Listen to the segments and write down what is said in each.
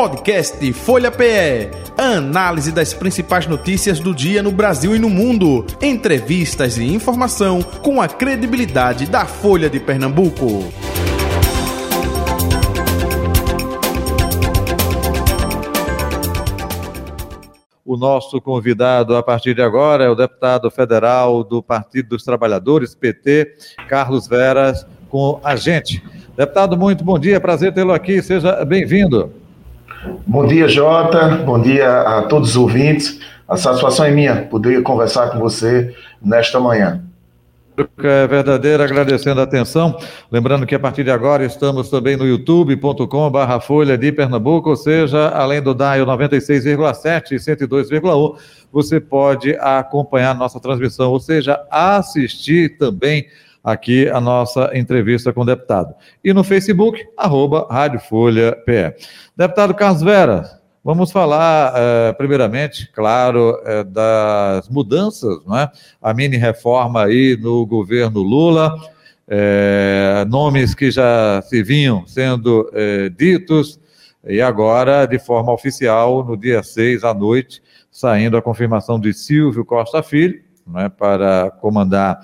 Podcast Folha PE. Análise das principais notícias do dia no Brasil e no mundo. Entrevistas e informação com a credibilidade da Folha de Pernambuco. O nosso convidado a partir de agora é o deputado federal do Partido dos Trabalhadores, PT, Carlos Veras, com a gente. Deputado, muito bom dia, prazer tê-lo aqui, seja bem-vindo. Bom dia, Jota, bom dia a todos os ouvintes. A satisfação é minha poder conversar com você nesta manhã. É verdadeiro, agradecendo a atenção. Lembrando que a partir de agora estamos também no youtube.com/barra Folha de Pernambuco, ou seja, além do DAIO 96,7 e 102,1, você pode acompanhar nossa transmissão, ou seja, assistir também aqui a nossa entrevista com o deputado. E no Facebook, arroba Rádio Folha PE. Deputado Carlos Vera, vamos falar, eh, primeiramente, claro, eh, das mudanças, não é? A mini-reforma aí no governo Lula, eh, nomes que já se vinham sendo ditos, e agora, de forma oficial, no dia 6 à noite, saindo a confirmação de Silvio Costa Filho, não é, para comandar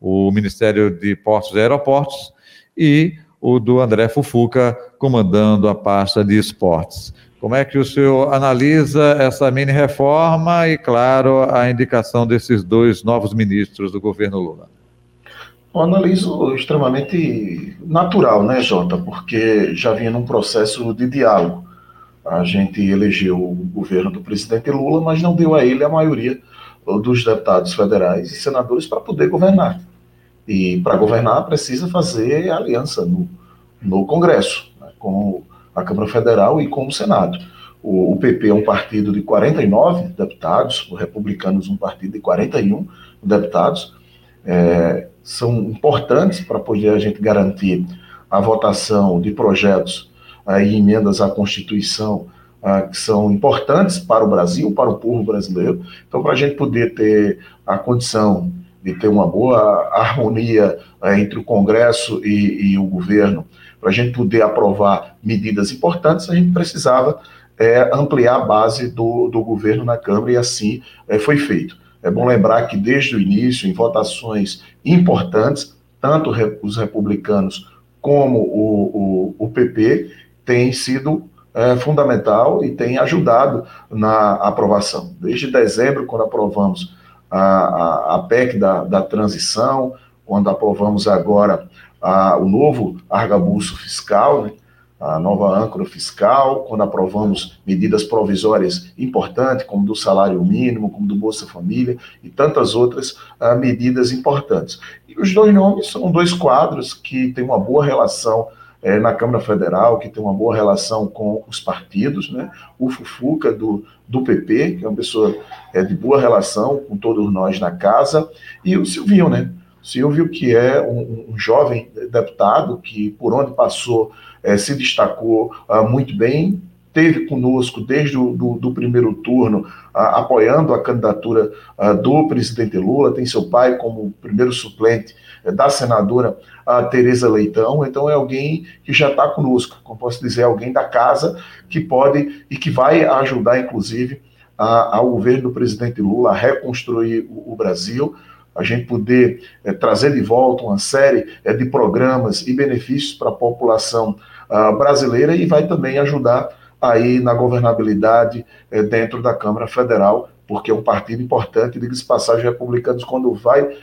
o Ministério de Portos e Aeroportos, e o do André Fufuca, comandando a pasta de esportes. Como é que o senhor analisa essa mini-reforma e, claro, a indicação desses dois novos ministros do governo Lula? Eu analiso extremamente natural, né, Jota? Porque já vinha num processo de diálogo. A gente elegeu o governo do presidente Lula, mas não deu a ele a maioria dos deputados federais e senadores para poder governar. E para governar precisa fazer aliança no, no Congresso, né, com a Câmara Federal e com o Senado. O, o, PP é um partido de 49 deputados, os republicanos um partido de 41 deputados. É, são importantes para poder a gente garantir a votação de projetos e emendas à Constituição que são importantes para o Brasil, para o povo brasileiro. Então, para a gente poder ter a condição de ter uma boa harmonia é, entre o Congresso e, e o governo, para a gente poder aprovar medidas importantes, a gente precisava é, ampliar a base do, do governo na Câmara e assim é, foi feito. É bom lembrar que desde o início, em votações importantes, tanto os republicanos como o, o, o PP têm sido é, fundamental e têm ajudado na aprovação. Desde dezembro, quando aprovamos a, a, PEC da, da transição, quando aprovamos agora a, o novo argabuço fiscal, né, a nova âncora fiscal, quando aprovamos medidas provisórias importantes, como do salário mínimo, como do Bolsa Família e tantas outras medidas importantes. E os dois nomes são dois quadros que têm uma boa relação é, na Câmara Federal, que tem uma boa relação com os partidos, né? o Fufuca do, do PP, que é uma pessoa é, de boa relação com todos nós na casa, e o Silvinho, né? Silvio, que é um, um jovem deputado que, por onde passou, é, se destacou uh, muito bem, esteve conosco desde o do, do primeiro turno, uh, apoiando a candidatura uh, do presidente Lula, tem seu pai como primeiro suplente uh, da senadora Tereza Leitão, então é alguém que já está conosco, como posso dizer, alguém da casa que pode e que vai ajudar, inclusive, a, ao governo do presidente Lula a reconstruir o, o Brasil, a gente poder é, trazer de volta uma série é, de programas e benefícios para a população uh, brasileira e vai também ajudar aí na governabilidade é, dentro da Câmara Federal, porque é um partido importante, diga-se passagem, republicanos, quando vai,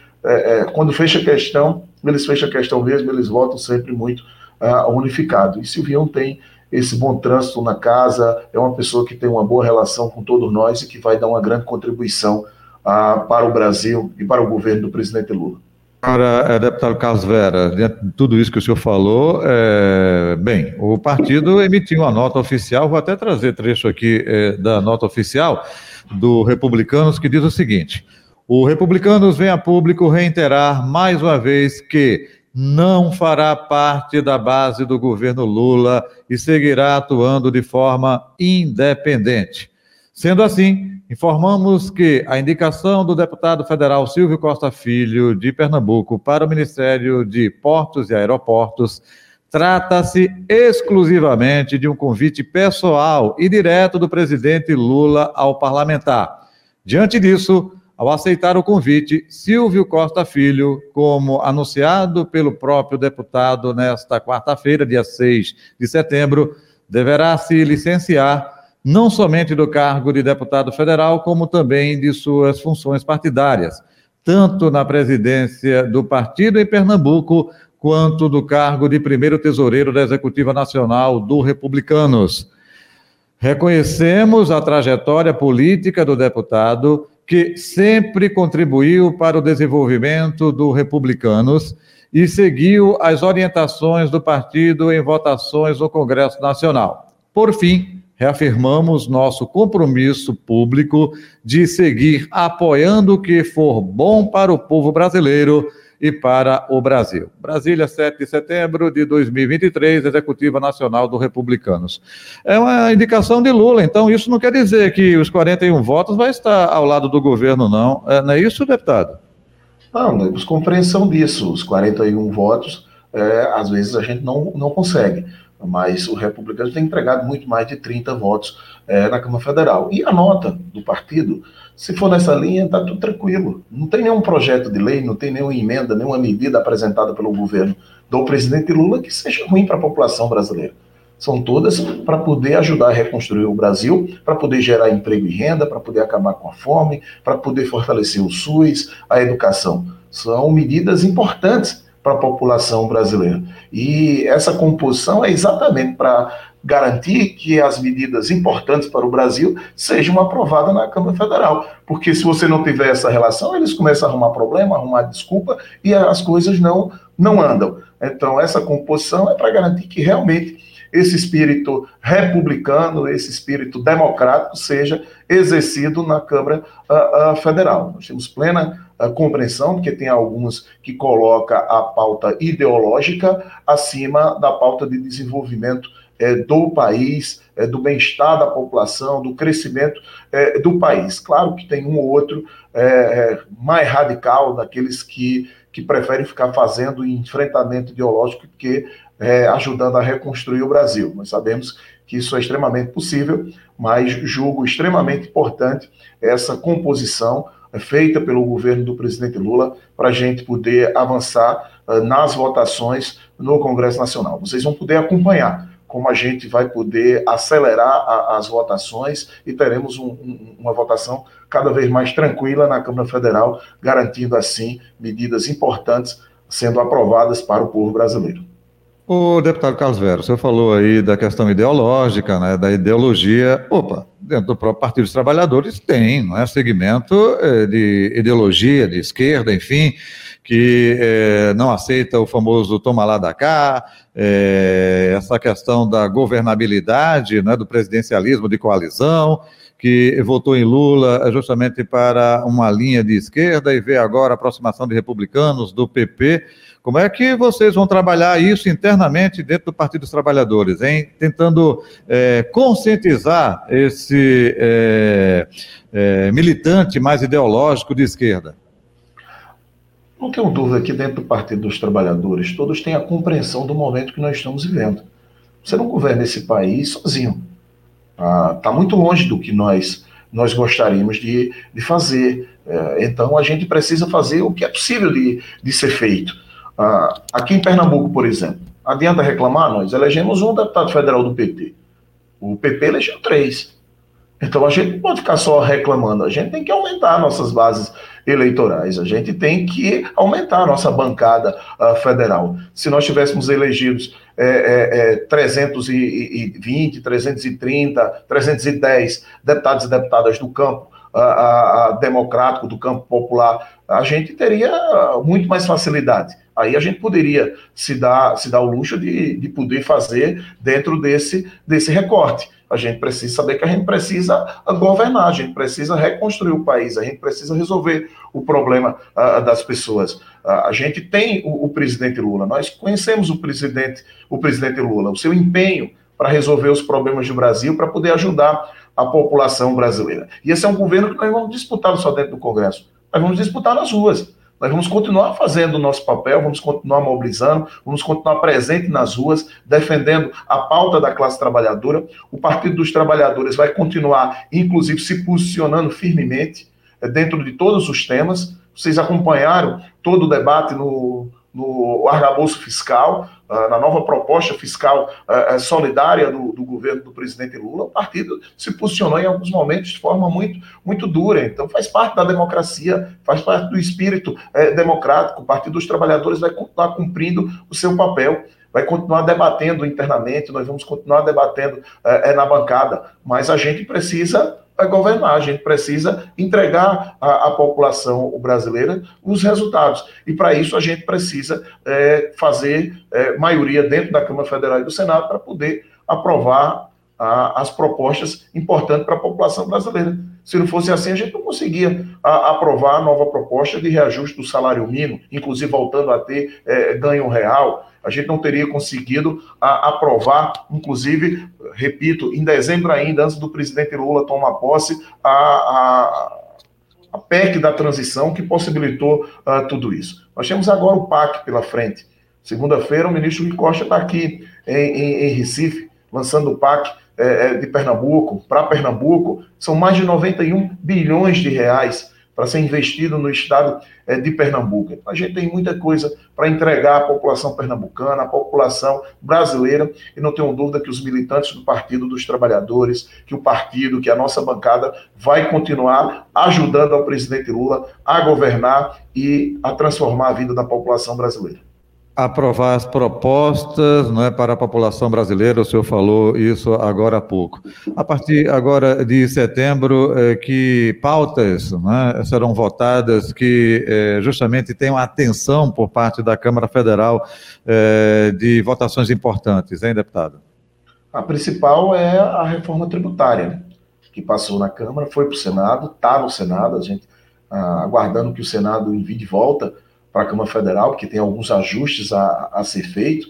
quando fecha a questão, eles fecham a questão mesmo, eles votam sempre muito uh, unificado. E Silvião tem esse bom trânsito na casa, é uma pessoa que tem uma boa relação com todos nós e que vai dar uma grande contribuição para o Brasil e para o governo do presidente Lula. Agora, deputado Carlos Vera, dentro de tudo isso que o senhor falou, é, bem, o partido emitiu uma nota oficial, vou até trazer trecho aqui é, da nota oficial do Republicanos, que diz o seguinte: o Republicanos vem a público reiterar mais uma vez que não fará parte da base do governo Lula e seguirá atuando de forma independente. Sendo assim, Informamos que a indicação do deputado federal Silvio Costa Filho, de Pernambuco, para o Ministério de Portos e Aeroportos Trata-se exclusivamente de um convite pessoal e direto do presidente Lula ao parlamentar. Diante disso, ao aceitar o convite, Silvio Costa Filho, como anunciado pelo próprio deputado nesta quarta-feira, dia 6 de setembro, deverá se licenciar não somente do cargo de deputado federal, como também de suas funções partidárias, tanto na presidência do partido em Pernambuco, quanto do cargo de primeiro tesoureiro da Executiva Nacional do Republicanos. Reconhecemos a trajetória política do deputado que sempre contribuiu para o desenvolvimento do Republicanos e seguiu as orientações do partido em votações no Congresso Nacional. Por fim, reafirmamos nosso compromisso público de seguir apoiando o que for bom para o povo brasileiro e para o Brasil. Brasília, 7 de setembro de 2023, Executiva Nacional do Republicanos. É uma indicação de Lula, então isso não quer dizer que os 41 votos vai estar ao lado do governo, não. É, não é isso, deputado? Não, temos compreensão disso. Os 41 votos, é, às vezes a gente não, não consegue mas o republicano tem entregado muito mais de 30 votos é, na Câmara Federal. E a nota do partido se for nessa linha, está tudo tranquilo. Não tem nenhum projeto de lei, não tem nenhuma emenda, nenhuma medida apresentada pelo governo do presidente Lula que seja ruim para a população brasileira. São todas para poder ajudar a reconstruir o Brasil, para poder gerar emprego e renda, para poder acabar com a fome, para poder fortalecer o SUS, a educação. São medidas importantes para a população brasileira. E essa composição é exatamente para garantir que as medidas importantes para o Brasil sejam aprovadas na Câmara Federal. Porque se você não tiver essa relação, eles começam a arrumar problema, arrumar desculpa e as coisas não, não andam. Então, essa composição é para garantir que realmente esse espírito republicano, esse espírito democrático seja exercido na Câmara uh, uh, Federal. Nós temos plena uh, compreensão, porque tem alguns que colocam a pauta ideológica acima da pauta de desenvolvimento é, do país, é, do bem-estar da população, do crescimento é, do país. Claro que tem um ou outro mais radical, daqueles que, que preferem ficar fazendo enfrentamento ideológico que ajudando a reconstruir o Brasil. Nós sabemos que isso é extremamente possível, mas julgo extremamente importante essa composição feita pelo governo do presidente Lula para a gente poder avançar uh, nas votações no Congresso Nacional. Vocês vão poder acompanhar como a gente vai poder acelerar a, as votações e teremos um, um, uma votação cada vez mais tranquila na Câmara Federal, garantindo assim medidas importantes sendo aprovadas para o povo brasileiro. O deputado Carlos Vero, você falou aí da questão ideológica, né, da ideologia. Opa, dentro do próprio Partido dos Trabalhadores tem, não é? Segmento eh, de ideologia, de esquerda, enfim, que eh, não aceita o famoso toma lá da cá, eh, essa questão da governabilidade, né, do presidencialismo de coalizão, que votou em Lula justamente para uma linha de esquerda e vê agora a aproximação de republicanos do PP. Como é que vocês vão trabalhar isso internamente dentro do Partido dos Trabalhadores, hein? Tentando é, conscientizar esse é, é, militante mais ideológico de esquerda? Não tenho dúvida que dentro do Partido dos Trabalhadores todos têm a compreensão do momento que nós estamos vivendo. Você não governa esse país sozinho. Está ah, muito longe do que nós, nós gostaríamos de, de fazer. É, então a gente precisa fazer o que é possível de, de ser feito. Ah, aqui em Pernambuco, por exemplo, adianta reclamar? Nós elegemos um deputado federal do PT. O PP elegeu três. Então a gente não pode ficar só reclamando, a gente tem que aumentar nossas bases eleitorais, a gente tem que aumentar a nossa bancada uh, federal. Se nós tivéssemos elegidos é, é, é, 320, 330, 310 deputados e deputadas do campo uh, democrático, do campo popular, a gente teria muito mais facilidade. Aí a gente poderia se dar, se dar o luxo de, de poder fazer dentro desse, desse recorte. A gente precisa saber que a gente precisa governar, a gente precisa reconstruir o país, a gente precisa resolver o problema uh, das pessoas. Uh, a gente tem o, o, presidente Lula, nós conhecemos o presidente, o presidente Lula, o seu empenho para resolver os problemas do Brasil, para poder ajudar a população brasileira. E esse é um governo que nós vamos disputar só dentro do Congresso, nós vamos disputar nas ruas. Nós vamos continuar fazendo o nosso papel, vamos continuar mobilizando, vamos continuar presente nas ruas, defendendo a pauta da classe trabalhadora. O Partido dos Trabalhadores vai continuar, inclusive, se posicionando firmemente eh, dentro de todos os temas. Vocês acompanharam todo o debate no, no arcabouço fiscal, na nova proposta fiscal uh, solidária do, do, governo do presidente Lula, o partido se posicionou em alguns momentos de forma muito, muito dura. Então, faz parte da democracia, faz parte do espírito democrático. O Partido dos Trabalhadores vai continuar cumprindo o seu papel vai continuar debatendo internamente, nós vamos continuar debatendo é, na bancada, mas a gente precisa vai governar. A gente precisa entregar à, à população brasileira os resultados. E para isso a gente precisa é, fazer é, maioria dentro da Câmara Federal e do Senado para poder aprovar a, as propostas importantes para a população brasileira. Se não fosse assim, a gente não conseguia a, aprovar a nova proposta de reajuste do salário mínimo, inclusive voltando a ter é, ganho real. A gente não teria conseguido a, aprovar, inclusive, repito, em dezembro ainda, antes do presidente Lula tomar posse, a, a, a PEC da transição que possibilitou uh, tudo isso. Nós temos agora o PAC pela frente. Segunda-feira, o ministro Rui Costa está aqui em, em, em Recife, lançando o PAC é, é, de Pernambuco, para Pernambuco, são mais de 91 bilhões de reais para ser investido no estado é, de Pernambuco. A gente tem muita coisa para entregar à população pernambucana, à população brasileira, e não tenho dúvida que os militantes do Partido dos Trabalhadores, que o partido, que a nossa bancada vai continuar ajudando ao presidente Lula a governar e a transformar a vida da população brasileira aprovar as propostas não é, para a população brasileira, o senhor falou isso agora há pouco. A partir agora de setembro, é, que pautas é, serão votadas que é, justamente tenham atenção por parte da Câmara Federal é, de votações importantes, hein, deputado? A principal é a reforma tributária, né, que passou na Câmara, foi para o Senado, está no Senado, a gente ah, aguardando que o Senado envie de volta para a Câmara Federal, porque tem alguns ajustes a, a ser feito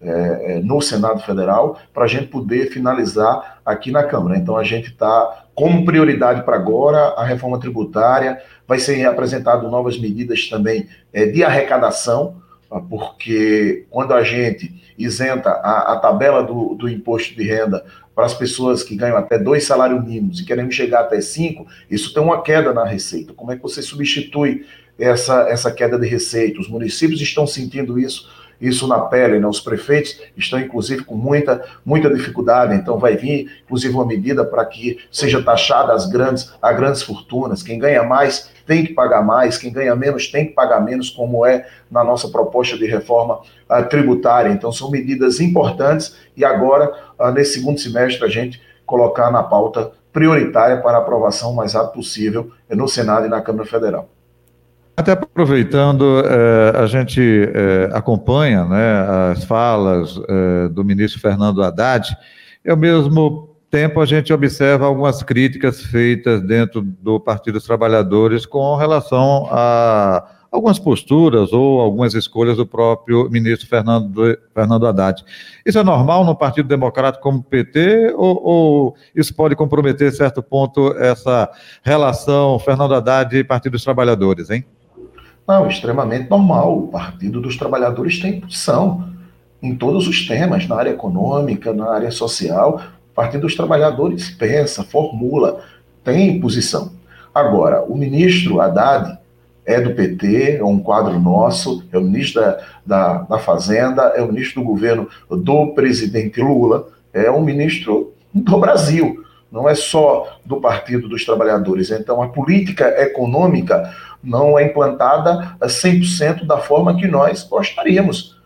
é, é no Senado Federal, para a gente poder finalizar aqui na Câmara. Então, a gente está como prioridade para agora a reforma tributária, vai ser apresentado novas medidas também é, de arrecadação, ah, porque quando a gente isenta a, a tabela do, do imposto de renda para as pessoas que ganham até dois salários mínimos e querem chegar até cinco, isso tem uma queda na receita. Como é que você substitui essa, essa queda de receita. Os municípios estão sentindo isso, isso na pele, né? Os prefeitos estão, inclusive, com muita, muita dificuldade. Então, vai vir, inclusive, uma medida para que seja taxada as grandes, as grandes fortunas. Quem ganha mais tem que pagar mais, quem ganha menos tem que pagar menos, como é na nossa proposta de reforma uh, tributária. Então, são medidas importantes e agora, uh, nesse segundo semestre, a gente colocar na pauta prioritária para aprovação o mais rápido possível no Senado e na Câmara Federal. Até aproveitando, eh, a gente eh, acompanha né, as falas eh, do ministro Fernando Haddad, e ao mesmo tempo a gente observa algumas críticas feitas dentro do Partido dos Trabalhadores com relação a algumas posturas ou algumas escolhas do próprio ministro Fernando, Fernando Haddad. Isso é normal no Partido Democrático como PT ou, ou isso pode comprometer, certo ponto, essa relação Fernando Haddad e Partido dos Trabalhadores, hein? Não, extremamente normal. O Partido dos Trabalhadores tem posição em todos os temas, na área econômica, na área social. O Partido dos Trabalhadores pensa, formula, tem posição. Agora, o ministro Haddad é do PT, é um quadro nosso, é o ministro da, da, da Fazenda, é o ministro do governo do presidente Lula, é um ministro do Brasil, não é só do Partido dos Trabalhadores. Então, a política econômica não é implantada 100% da forma que nós gostaríamos,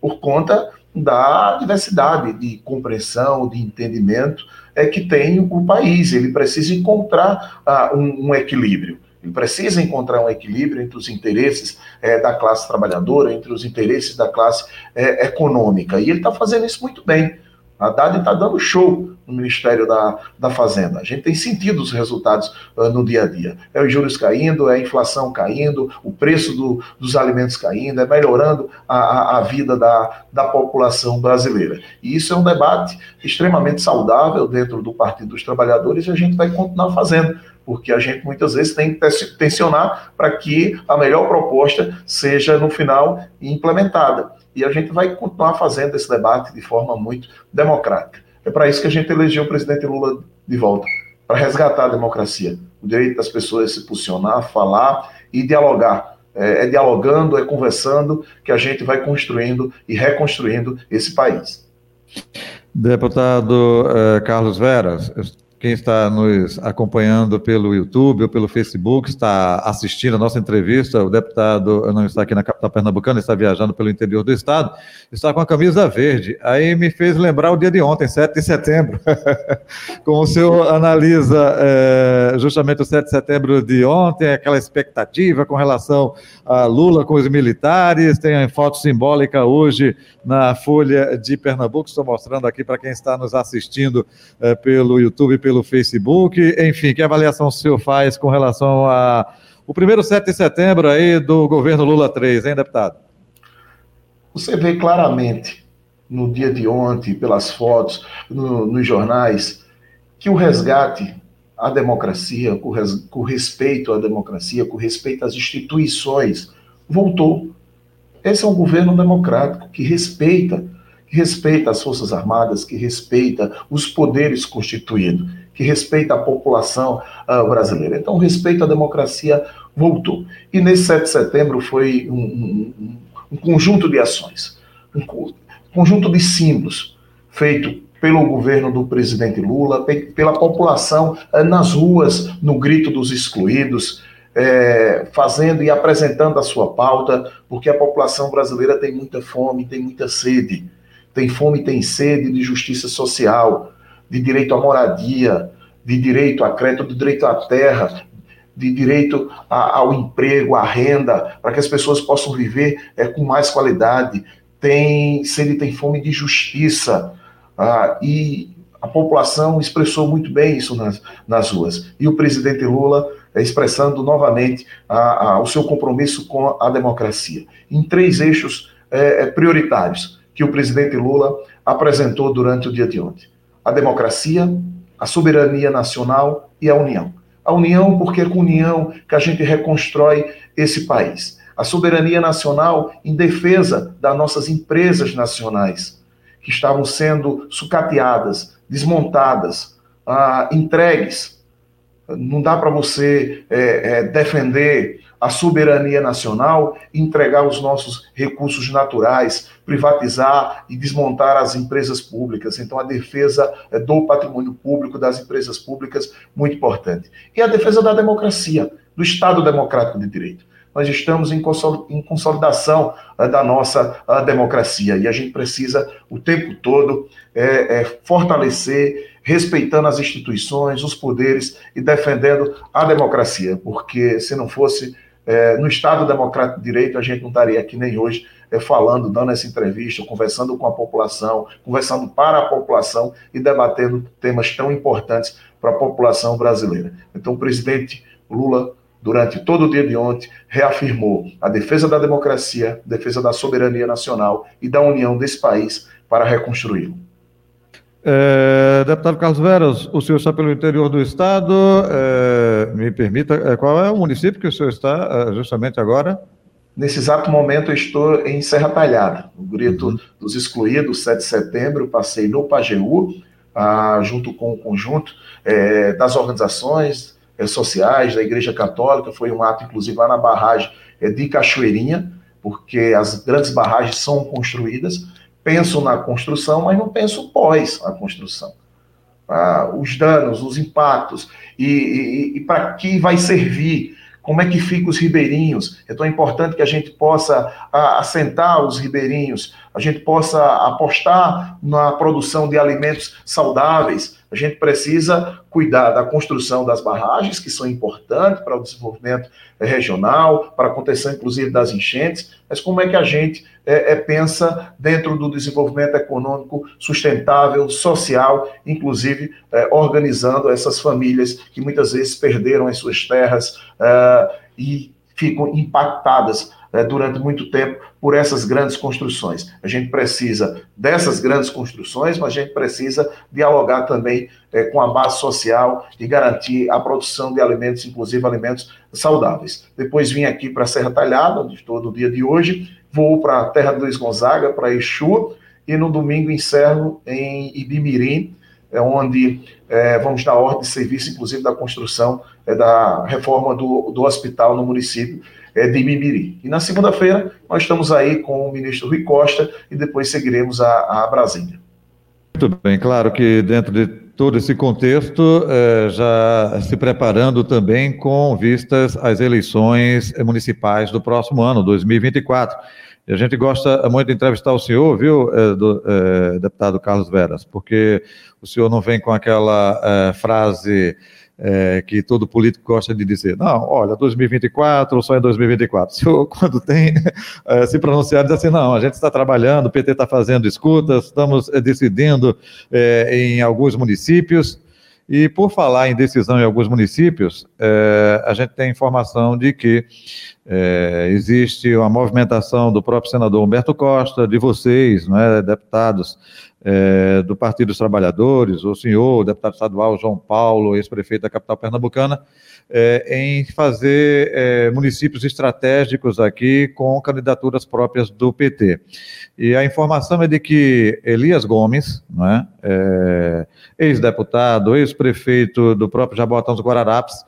por conta da diversidade de compreensão, de entendimento é que tem o país. Ele precisa encontrar uh, um, um, equilíbrio. Ele precisa encontrar um equilíbrio entre os interesses é, da classe trabalhadora, entre os interesses da classe é, econômica. E ele está fazendo isso muito bem. A Haddad está dando show no Ministério da, da Fazenda. A gente tem sentido os resultados uh, no dia a dia. É os juros caindo, é a inflação caindo, o preço do, dos alimentos caindo, é melhorando a, a, vida da, da população brasileira. E isso é um debate extremamente saudável dentro do Partido dos Trabalhadores e a gente vai continuar fazendo porque a gente muitas vezes tem que tensionar para que a melhor proposta seja, no final, implementada. E a gente vai continuar fazendo esse debate de forma muito democrática. É para isso que a gente elegeu o presidente Lula de volta para resgatar a democracia, o direito das pessoas se posicionar, falar e dialogar. É, é dialogando, é conversando que a gente vai construindo e reconstruindo esse país. Deputado eh, Carlos Veras, quem está nos acompanhando pelo YouTube ou pelo Facebook, está assistindo a nossa entrevista, o deputado não está aqui na capital pernambucana, está viajando pelo interior do estado, está com a camisa verde. Aí me fez lembrar o dia de ontem, 7 de setembro. Como o senhor analisa é, justamente o 7 de setembro de ontem, aquela expectativa com relação a Lula com os militares, tem a foto simbólica hoje na Folha de Pernambuco, estou mostrando aqui para quem está nos assistindo é, pelo YouTube pelo Facebook. Enfim, que avaliação o senhor faz com relação a o primeiro 7 de setembro aí do governo Lula 3, hein, deputado? Você vê claramente no dia de ontem, pelas fotos, no, nos jornais, que o resgate à democracia, com, res, com respeito à democracia, com respeito às instituições, voltou. Esse é um governo democrático que respeita que respeita as Forças Armadas, que respeita os poderes constituídos, que respeita a população uh, brasileira. Então, o respeito à democracia voltou. E nesse 7 de setembro foi um, um, um conjunto de ações, um conjunto de símbolos feito pelo governo do presidente Lula, pela população uh, nas ruas, no grito dos excluídos, é, fazendo e apresentando a sua pauta, porque a população brasileira tem muita fome, tem muita sede tem fome, tem sede de justiça social, de direito à moradia, de direito a crédito, de direito à terra, de direito a, ao emprego, à renda, para que as pessoas possam viver é, com mais qualidade. Tem sede, tem fome de justiça. Ah, e a população expressou muito bem isso nas, nas ruas. E o presidente Lula é, expressando novamente a, a, o seu compromisso com a democracia, em três eixos é, prioritários que o presidente Lula apresentou durante o dia de ontem: a democracia, a soberania nacional e a união. A união, porque é com união que a gente reconstrói esse país. A soberania nacional em defesa das nossas empresas nacionais, que estavam sendo sucateadas, desmontadas, ah, entregues. Não dá para você é, é, defender a soberania nacional, entregar os nossos recursos naturais, privatizar e desmontar as empresas públicas. Então, a defesa eh, do patrimônio público, das empresas públicas, muito importante. E a defesa da democracia, do Estado Democrático de Direito. Nós estamos em consolidação eh, da nossa eh, democracia e a gente precisa o tempo todo fortalecer, respeitando as instituições, os poderes e defendendo a democracia, porque se não fosse é, no Estado Democrático de Direito, a gente não estaria aqui nem hoje é, falando, dando essa entrevista, conversando com a população, conversando para a população e debatendo temas tão importantes para a população brasileira. Então, o presidente Lula, durante todo o dia de ontem, reafirmou a defesa da democracia, defesa da soberania nacional e da união desse país para reconstruí-lo. É, deputado Carlos Veras, o senhor está pelo interior do estado. É, me permita, é, qual é o município que o senhor está é, justamente agora? Nesse exato momento, eu estou em Serra Talhada, no grito uhum. dos excluídos, 7 de setembro. Passei no Pajeú, ah, junto com o conjunto é, das organizações sociais da Igreja Católica. Foi um ato, inclusive, lá na barragem de Cachoeirinha, porque as grandes barragens são construídas penso na construção, mas não penso pós a construção. Ah, os danos, os impactos, e, e, e para que vai servir, como é que ficam os ribeirinhos. É tão importante que a gente possa a, assentar os ribeirinhos a gente possa apostar na produção de alimentos saudáveis, a gente precisa cuidar da construção das barragens, que são importantes para o desenvolvimento regional, para a contenção, inclusive, das enchentes, mas como é que a gente é, é, pensa dentro do desenvolvimento econômico sustentável, social, inclusive é, organizando essas famílias que muitas vezes perderam as suas terras e ficam impactadas é, durante muito tempo por essas grandes construções. A gente precisa dessas grandes construções, mas a gente precisa dialogar também é, com a base social e garantir a produção de alimentos, inclusive alimentos saudáveis. Depois vim aqui para Serra Talhada, onde estou no dia de hoje, vou para a Terra do Luiz Gonzaga, para Exu, e no domingo encerro em Ibimirim, é onde é, vamos dar ordem de serviço, inclusive da construção é, da reforma do, do hospital no município é, de Ibimirim. E na segunda-feira nós estamos aí com o ministro Rui Costa e depois seguiremos a, a Brasília. Muito bem, claro que dentro de todo esse contexto, é, já se preparando também com vistas às eleições municipais do próximo ano, 2024. E a gente gosta muito de entrevistar o senhor, viu, é, do, é, deputado Carlos Veras, porque o senhor não vem com aquela frase é, que todo político gosta de dizer. Não, olha, 2024, só em 2024. O senhor, quando tem é, se pronunciar, diz assim, não, a gente está trabalhando, o PT está fazendo escutas, estamos é, decidindo é, em alguns municípios, e por falar em decisão em alguns municípios, é, a gente tem informação de que é, existe uma movimentação do próprio senador Humberto Costa, de vocês, é, deputados é, do Partido dos Trabalhadores, o senhor, o deputado estadual João Paulo, ex-prefeito da capital pernambucana, é, em fazer é, municípios estratégicos aqui com candidaturas próprias do PT. E a informação é de que Elias Gomes, é, ex-deputado, ex-prefeito do próprio Jaboatão dos Guararapes,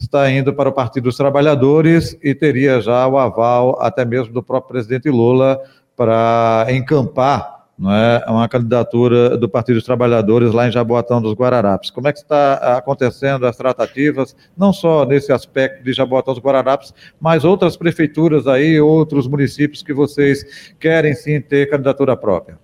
está indo para o Partido dos Trabalhadores e teria já o aval até mesmo do próprio presidente Lula para encampar não é, uma candidatura do Partido dos Trabalhadores lá em Jaboatão dos Guararapes. Como é que está acontecendo as tratativas, não só nesse aspecto de Jaboatão dos Guararapes, mas outras prefeituras aí, outros municípios que vocês querem sim ter candidatura própria?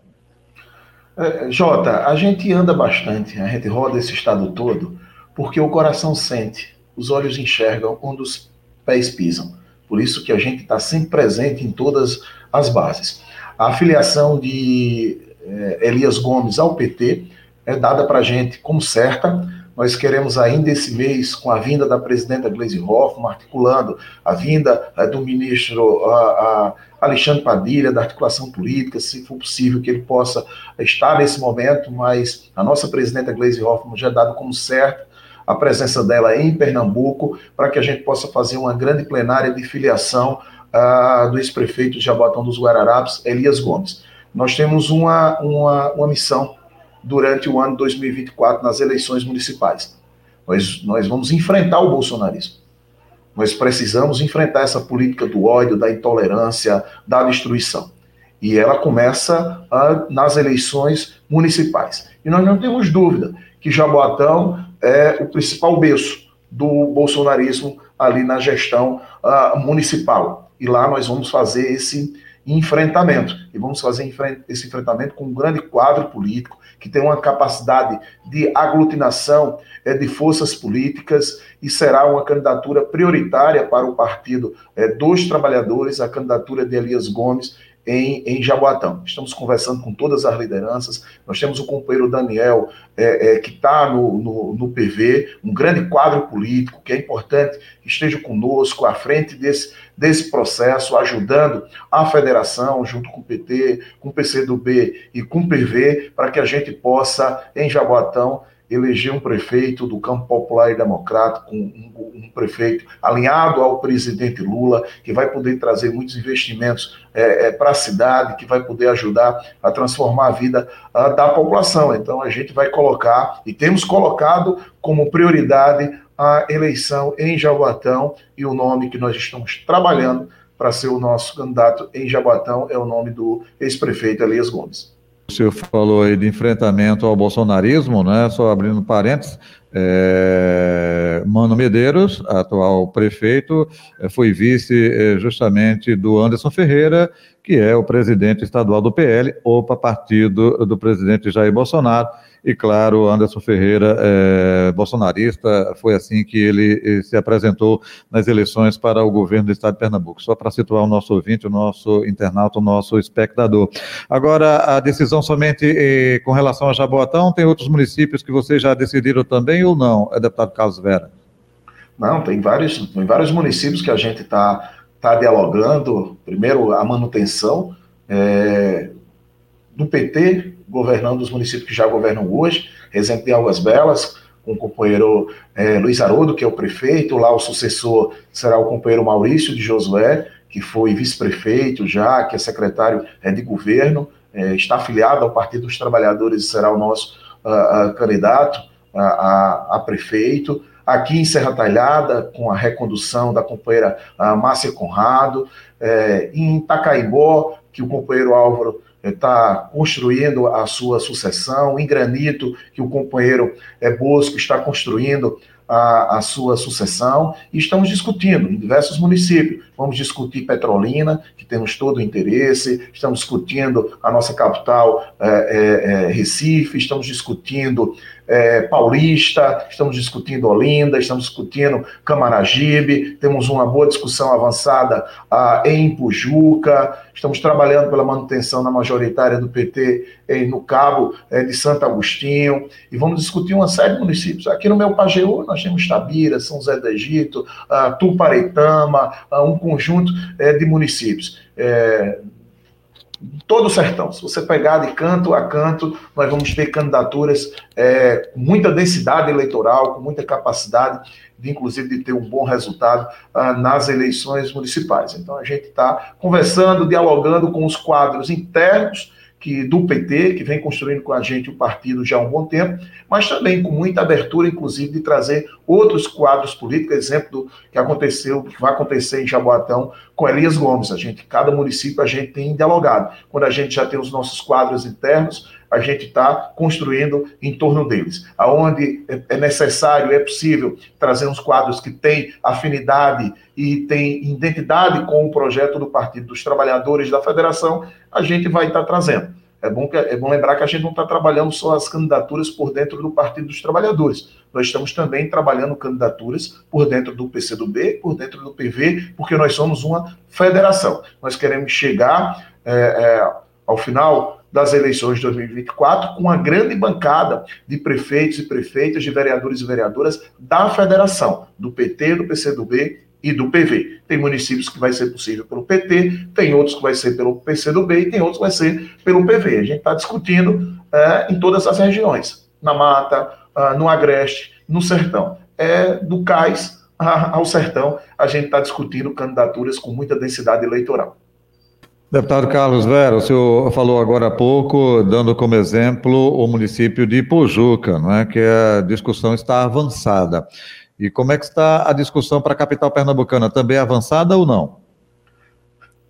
É, Jota, a gente anda bastante, a gente roda esse estado todo, porque o coração sente, os olhos enxergam onde os pés pisam. Por isso que a gente está sempre presente em todas as bases. A afiliação de eh, Elias Gomes ao PT é dada para a gente como certa. Nós queremos ainda esse mês, com a vinda da presidenta Gleisi Hoffmann, articulando a vinda eh, do ministro a, a Alexandre Padilha, da articulação política, se for possível que ele possa estar nesse momento, mas a nossa presidenta Gleisi Hoffmann já é dado como certa a presença dela em Pernambuco, para que a gente possa fazer uma grande plenária de filiação uh, do ex-prefeito de Jabotão dos Guararapes, Elias Gomes. Nós temos uma, uma, uma missão durante o ano 2024 nas eleições municipais. Nós, nós vamos enfrentar o bolsonarismo. Nós precisamos enfrentar essa política do ódio, da intolerância, da destruição. E ela começa uh, nas eleições municipais. E nós não temos dúvida que Jaboatão é o principal berço do bolsonarismo ali na gestão uh, municipal. E lá nós vamos fazer esse enfrentamento. E vamos fazer esse enfrentamento com um grande quadro político, que tem uma capacidade de aglutinação é, de forças políticas e será uma candidatura prioritária para o Partido é, dos Trabalhadores, a candidatura de Elias Gomes em, em Jaboatão. Estamos conversando com todas as lideranças. Nós temos o companheiro Daniel, é, é, que está no, no, no, PV, um grande quadro político, que é importante que esteja conosco à frente desse, desse processo, ajudando a federação, junto com o PT, com o PCdoB e com o PV, para que a gente possa, em Jaboatão, eleger um prefeito do campo popular e democrático, um, um, prefeito alinhado ao presidente Lula, que vai poder trazer muitos investimentos é, é, para a cidade, que vai poder ajudar a transformar a vida a, da população. Então a gente vai colocar, e temos colocado como prioridade a eleição em Jaboatão, e o nome que nós estamos trabalhando para ser o nosso candidato em Jaboatão é o nome do ex-prefeito Elias Gomes. O senhor falou aí de enfrentamento ao bolsonarismo, né? Só abrindo parênteses, é, Mano Medeiros, atual prefeito, é, foi vice é, justamente do Anderson Ferreira, que é o presidente estadual do PL, OPA, partido do presidente Jair Bolsonaro. E, claro, Anderson Ferreira, é, bolsonarista, foi assim que ele eh, se apresentou nas eleições para o governo do estado de Pernambuco. Só para situar o nosso ouvinte, o nosso internauta, o nosso espectador. Agora, a decisão somente eh, com relação a Jaboatão, tem outros municípios que vocês já decidiram também ou não, é deputado Carlos Vera? Não, tem vários, tem vários municípios que a gente está tá dialogando. Primeiro, a manutenção é, do PT, governando os municípios que já governam hoje, exemplo de Águas Belas, com o companheiro é, Luiz Haroldo, que é o prefeito, lá o sucessor será o companheiro Maurício de Josué, que foi vice-prefeito já, que é secretário é, de governo, é, está afiliado ao Partido dos Trabalhadores e será o nosso uh, uh, candidato a, a, a, prefeito. Aqui em Serra Talhada, com a recondução da companheira uh, Márcia Conrado, em Itacaimbó, que o companheiro Álvaro está construindo a sua sucessão, em Granito, que o companheiro é, Bosco está construindo a, a, sua sucessão, e estamos discutindo em diversos municípios. Vamos discutir Petrolina, que temos todo o interesse, estamos discutindo a nossa capital, é, é Recife, estamos discutindo é, Paulista, estamos discutindo Olinda, estamos discutindo Camaragibe, temos uma boa discussão avançada ah, em Pujuca, estamos trabalhando pela manutenção na majoritária do PT em, no Cabo é, de Santo Agostinho, e vamos discutir uma série de municípios. Aqui no meu Pajeú nós temos Tabira, São José do Egito, ah, Tuparetama, ah, um conjunto é, de municípios. É, todo o sertão. Se você pegar de canto a canto, nós vamos ter candidaturas é, com muita densidade eleitoral, com muita capacidade de, inclusive, de ter um bom resultado ah, nas eleições municipais. Então, a gente está conversando, dialogando com os quadros internos que do PT, que vem construindo com a gente o partido já há um bom tempo, mas também com muita abertura, inclusive, de trazer outros quadros políticos, exemplo do que aconteceu, que vai acontecer em Jaboatão com Elias Gomes. A gente, cada município, a gente tem dialogado. Quando a gente já tem os nossos quadros internos, a gente está construindo em torno deles. Aonde é, é necessário, é possível trazer uns quadros que têm afinidade e têm identidade com o projeto do Partido dos Trabalhadores da Federação, a gente vai estar tá trazendo. É bom, que, é bom lembrar que a gente não está trabalhando só as candidaturas por dentro do Partido dos Trabalhadores. Nós estamos também trabalhando candidaturas por dentro do PCdoB, por dentro do PV, porque nós somos uma federação. Nós queremos chegar é, é, ao final das eleições de 2024 com uma grande bancada de prefeitos e prefeitas, de vereadores e vereadoras da federação, do PT, do PCdoB e do PV. Tem municípios que vai ser possível pelo PT, tem outros que vai ser pelo PCdoB e tem outros que vai ser pelo PV. A gente está discutindo é, em todas as regiões, na Mata, uh, no Agreste, no Sertão. É, do Cais ao Sertão, a gente está discutindo candidaturas com muita densidade eleitoral. Deputado Carlos Vera, o senhor falou agora há pouco, dando como exemplo o município de Pojuca, não é? que a discussão está avançada. E como é que está a discussão para a capital pernambucana? Também avançada ou não?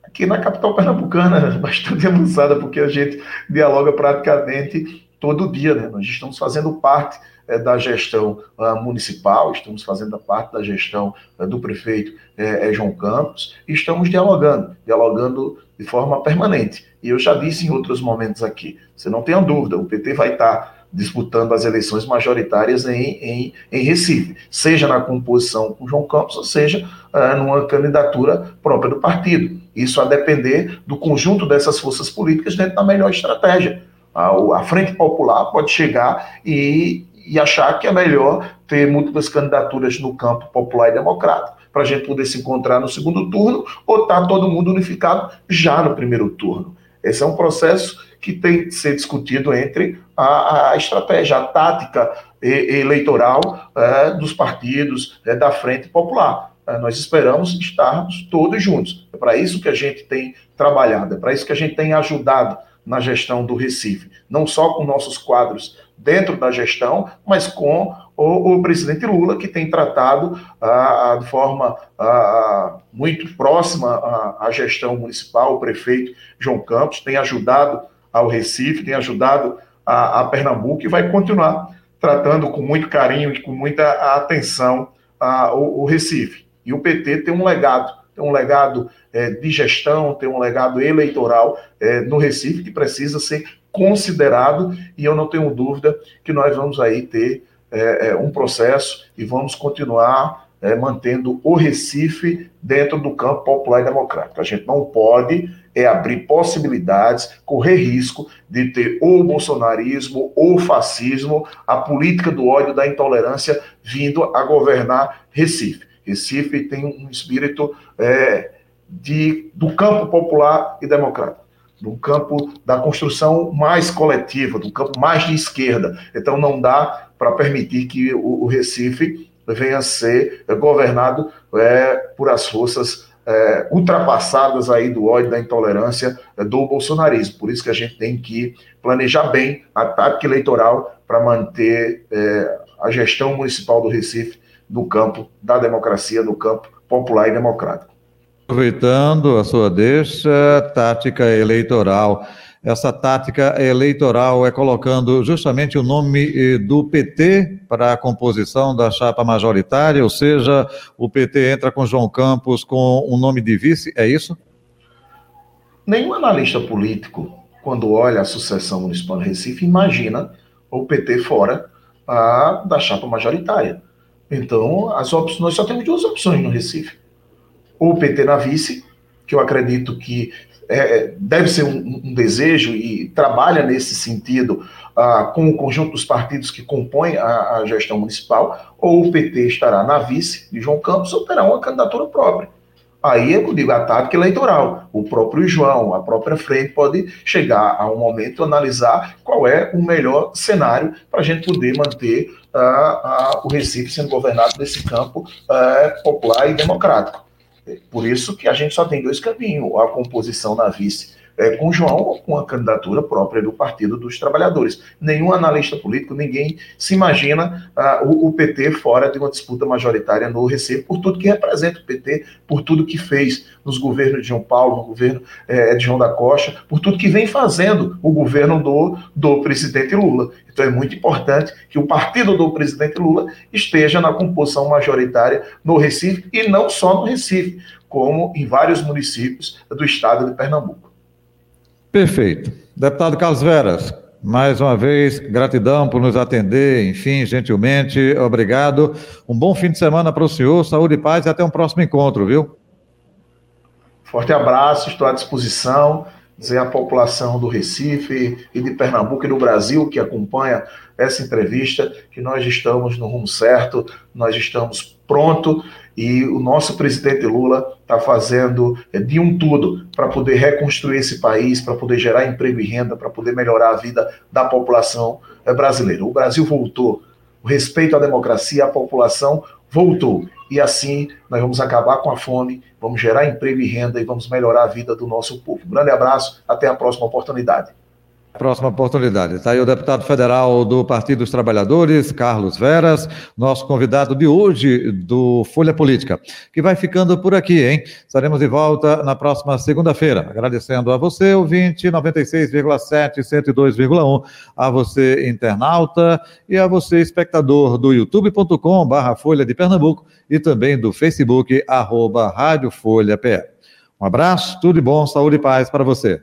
Aqui na capital pernambucana bastante avançada, porque a gente dialoga praticamente todo dia, né? Nós estamos fazendo parte é, da gestão uh, municipal, estamos fazendo parte da gestão uh, do prefeito é, João Campos, e estamos dialogando, dialogando de forma permanente. E eu já disse em outros momentos aqui, você não tenha dúvida, o PT vai estar disputando as eleições majoritárias em, em, em Recife, seja na composição com João Campos, ou seja uh, numa candidatura própria do partido. Isso a depender do conjunto dessas forças políticas dentro da melhor estratégia. A, a Frente Popular pode chegar e, e achar que é melhor ter múltiplas candidaturas no campo popular e democrático, para a gente poder se encontrar no segundo turno, ou estar tá todo mundo unificado já no primeiro turno. Esse é um processo que tem que ser discutido entre a, a estratégia, a tática eleitoral é, dos partidos é, da Frente Popular. É, nós esperamos estarmos todos juntos. É para isso que a gente tem trabalhado, é para isso que a gente tem ajudado na gestão do Recife, não só com nossos quadros dentro da gestão, mas com o, o presidente Lula, que tem tratado ah, de forma ah, muito próxima à, gestão municipal, o prefeito João Campos, tem ajudado ao Recife, tem ajudado a, a Pernambuco e vai continuar tratando com muito carinho e com muita atenção a, o, o Recife. E o PT tem um legado tem um legado é, de gestão, tem um legado eleitoral é, no Recife que precisa ser considerado e eu não tenho dúvida que nós vamos aí ter é, é um processo e vamos continuar é, mantendo o Recife dentro do campo popular e democrático. A gente não pode é abrir possibilidades, correr risco de ter ou o bolsonarismo ou o fascismo, a política do ódio, da intolerância vindo a governar Recife. Recife tem um espírito é, de, do campo popular e democrático do campo da construção mais coletiva, do campo mais de esquerda. Então não dá para permitir que o, o, Recife venha a ser governado é, por as forças é, ultrapassadas aí do ódio, da intolerância é, do bolsonarismo. Por isso que a gente tem que planejar bem a tática eleitoral para manter é, a gestão municipal do Recife no campo da democracia, no campo popular e democrático. Aproveitando a sua deixa, tática eleitoral essa tática eleitoral é colocando justamente o nome eh, do PT para a composição da chapa majoritária, ou seja, o PT entra com João Campos com um nome de vice, é isso? Nenhum analista político, quando olha a sucessão municipal do Recife, imagina o PT fora a, da chapa majoritária. Então, as opções, nós só temos duas opções no Recife. Ou o PT na vice, que eu acredito que é, deve ser um, um, desejo e trabalha nesse sentido ah, com o conjunto dos partidos que compõem a, a, gestão municipal, ou o PT estará na vice de João Campos ou terá uma candidatura própria. Aí eu digo a tática eleitoral. O próprio João, a própria frente, pode chegar a um momento analisar qual é o melhor cenário para a gente poder manter ah, ah, o Recife sendo governado nesse campo popular e democrático. Por isso que a gente só tem dois caminhos: a composição na vice é, com João ou com a candidatura própria do Partido dos Trabalhadores. Nenhum analista político, ninguém se imagina uh, o, o, PT fora de uma disputa majoritária no Recife, por tudo que representa o PT, por tudo que fez nos governos de João Paulo, no governo é, de João da Costa, por tudo que vem fazendo o governo do, do presidente Lula. Então é muito importante que o partido do presidente Lula esteja na composição majoritária no Recife, e não só no Recife, como em vários municípios do estado de Pernambuco. Perfeito. Deputado Carlos Veras, mais uma vez, gratidão por nos atender, enfim, gentilmente, obrigado. Um bom fim de semana para o senhor, saúde e paz e até um próximo encontro, viu? Forte abraço, estou à disposição. Dizer à população do Recife e de Pernambuco e do Brasil que acompanha essa entrevista que nós estamos no rumo certo, nós estamos prontos e o nosso presidente Lula está fazendo é, de um tudo para poder reconstruir esse país, para poder gerar emprego e renda, para poder melhorar a vida da população é, brasileira. O Brasil voltou. O respeito à democracia, a população voltou. E assim nós vamos acabar com a fome, vamos gerar emprego e renda e vamos melhorar a vida do nosso povo. Um grande abraço, até a próxima oportunidade. Próxima oportunidade. Está aí o deputado federal do Partido dos Trabalhadores, Carlos Veras, nosso convidado de hoje do Folha Política, que vai ficando por aqui, hein? Estaremos de volta na próxima segunda-feira. Agradecendo a você, ouvinte, 96,7, 102,1, a você, internauta, e a você, espectador do youtube.com barra Folha de Pernambuco e também do Facebook, arroba Rádio Folha PR. Um abraço, tudo de bom, saúde e paz para você.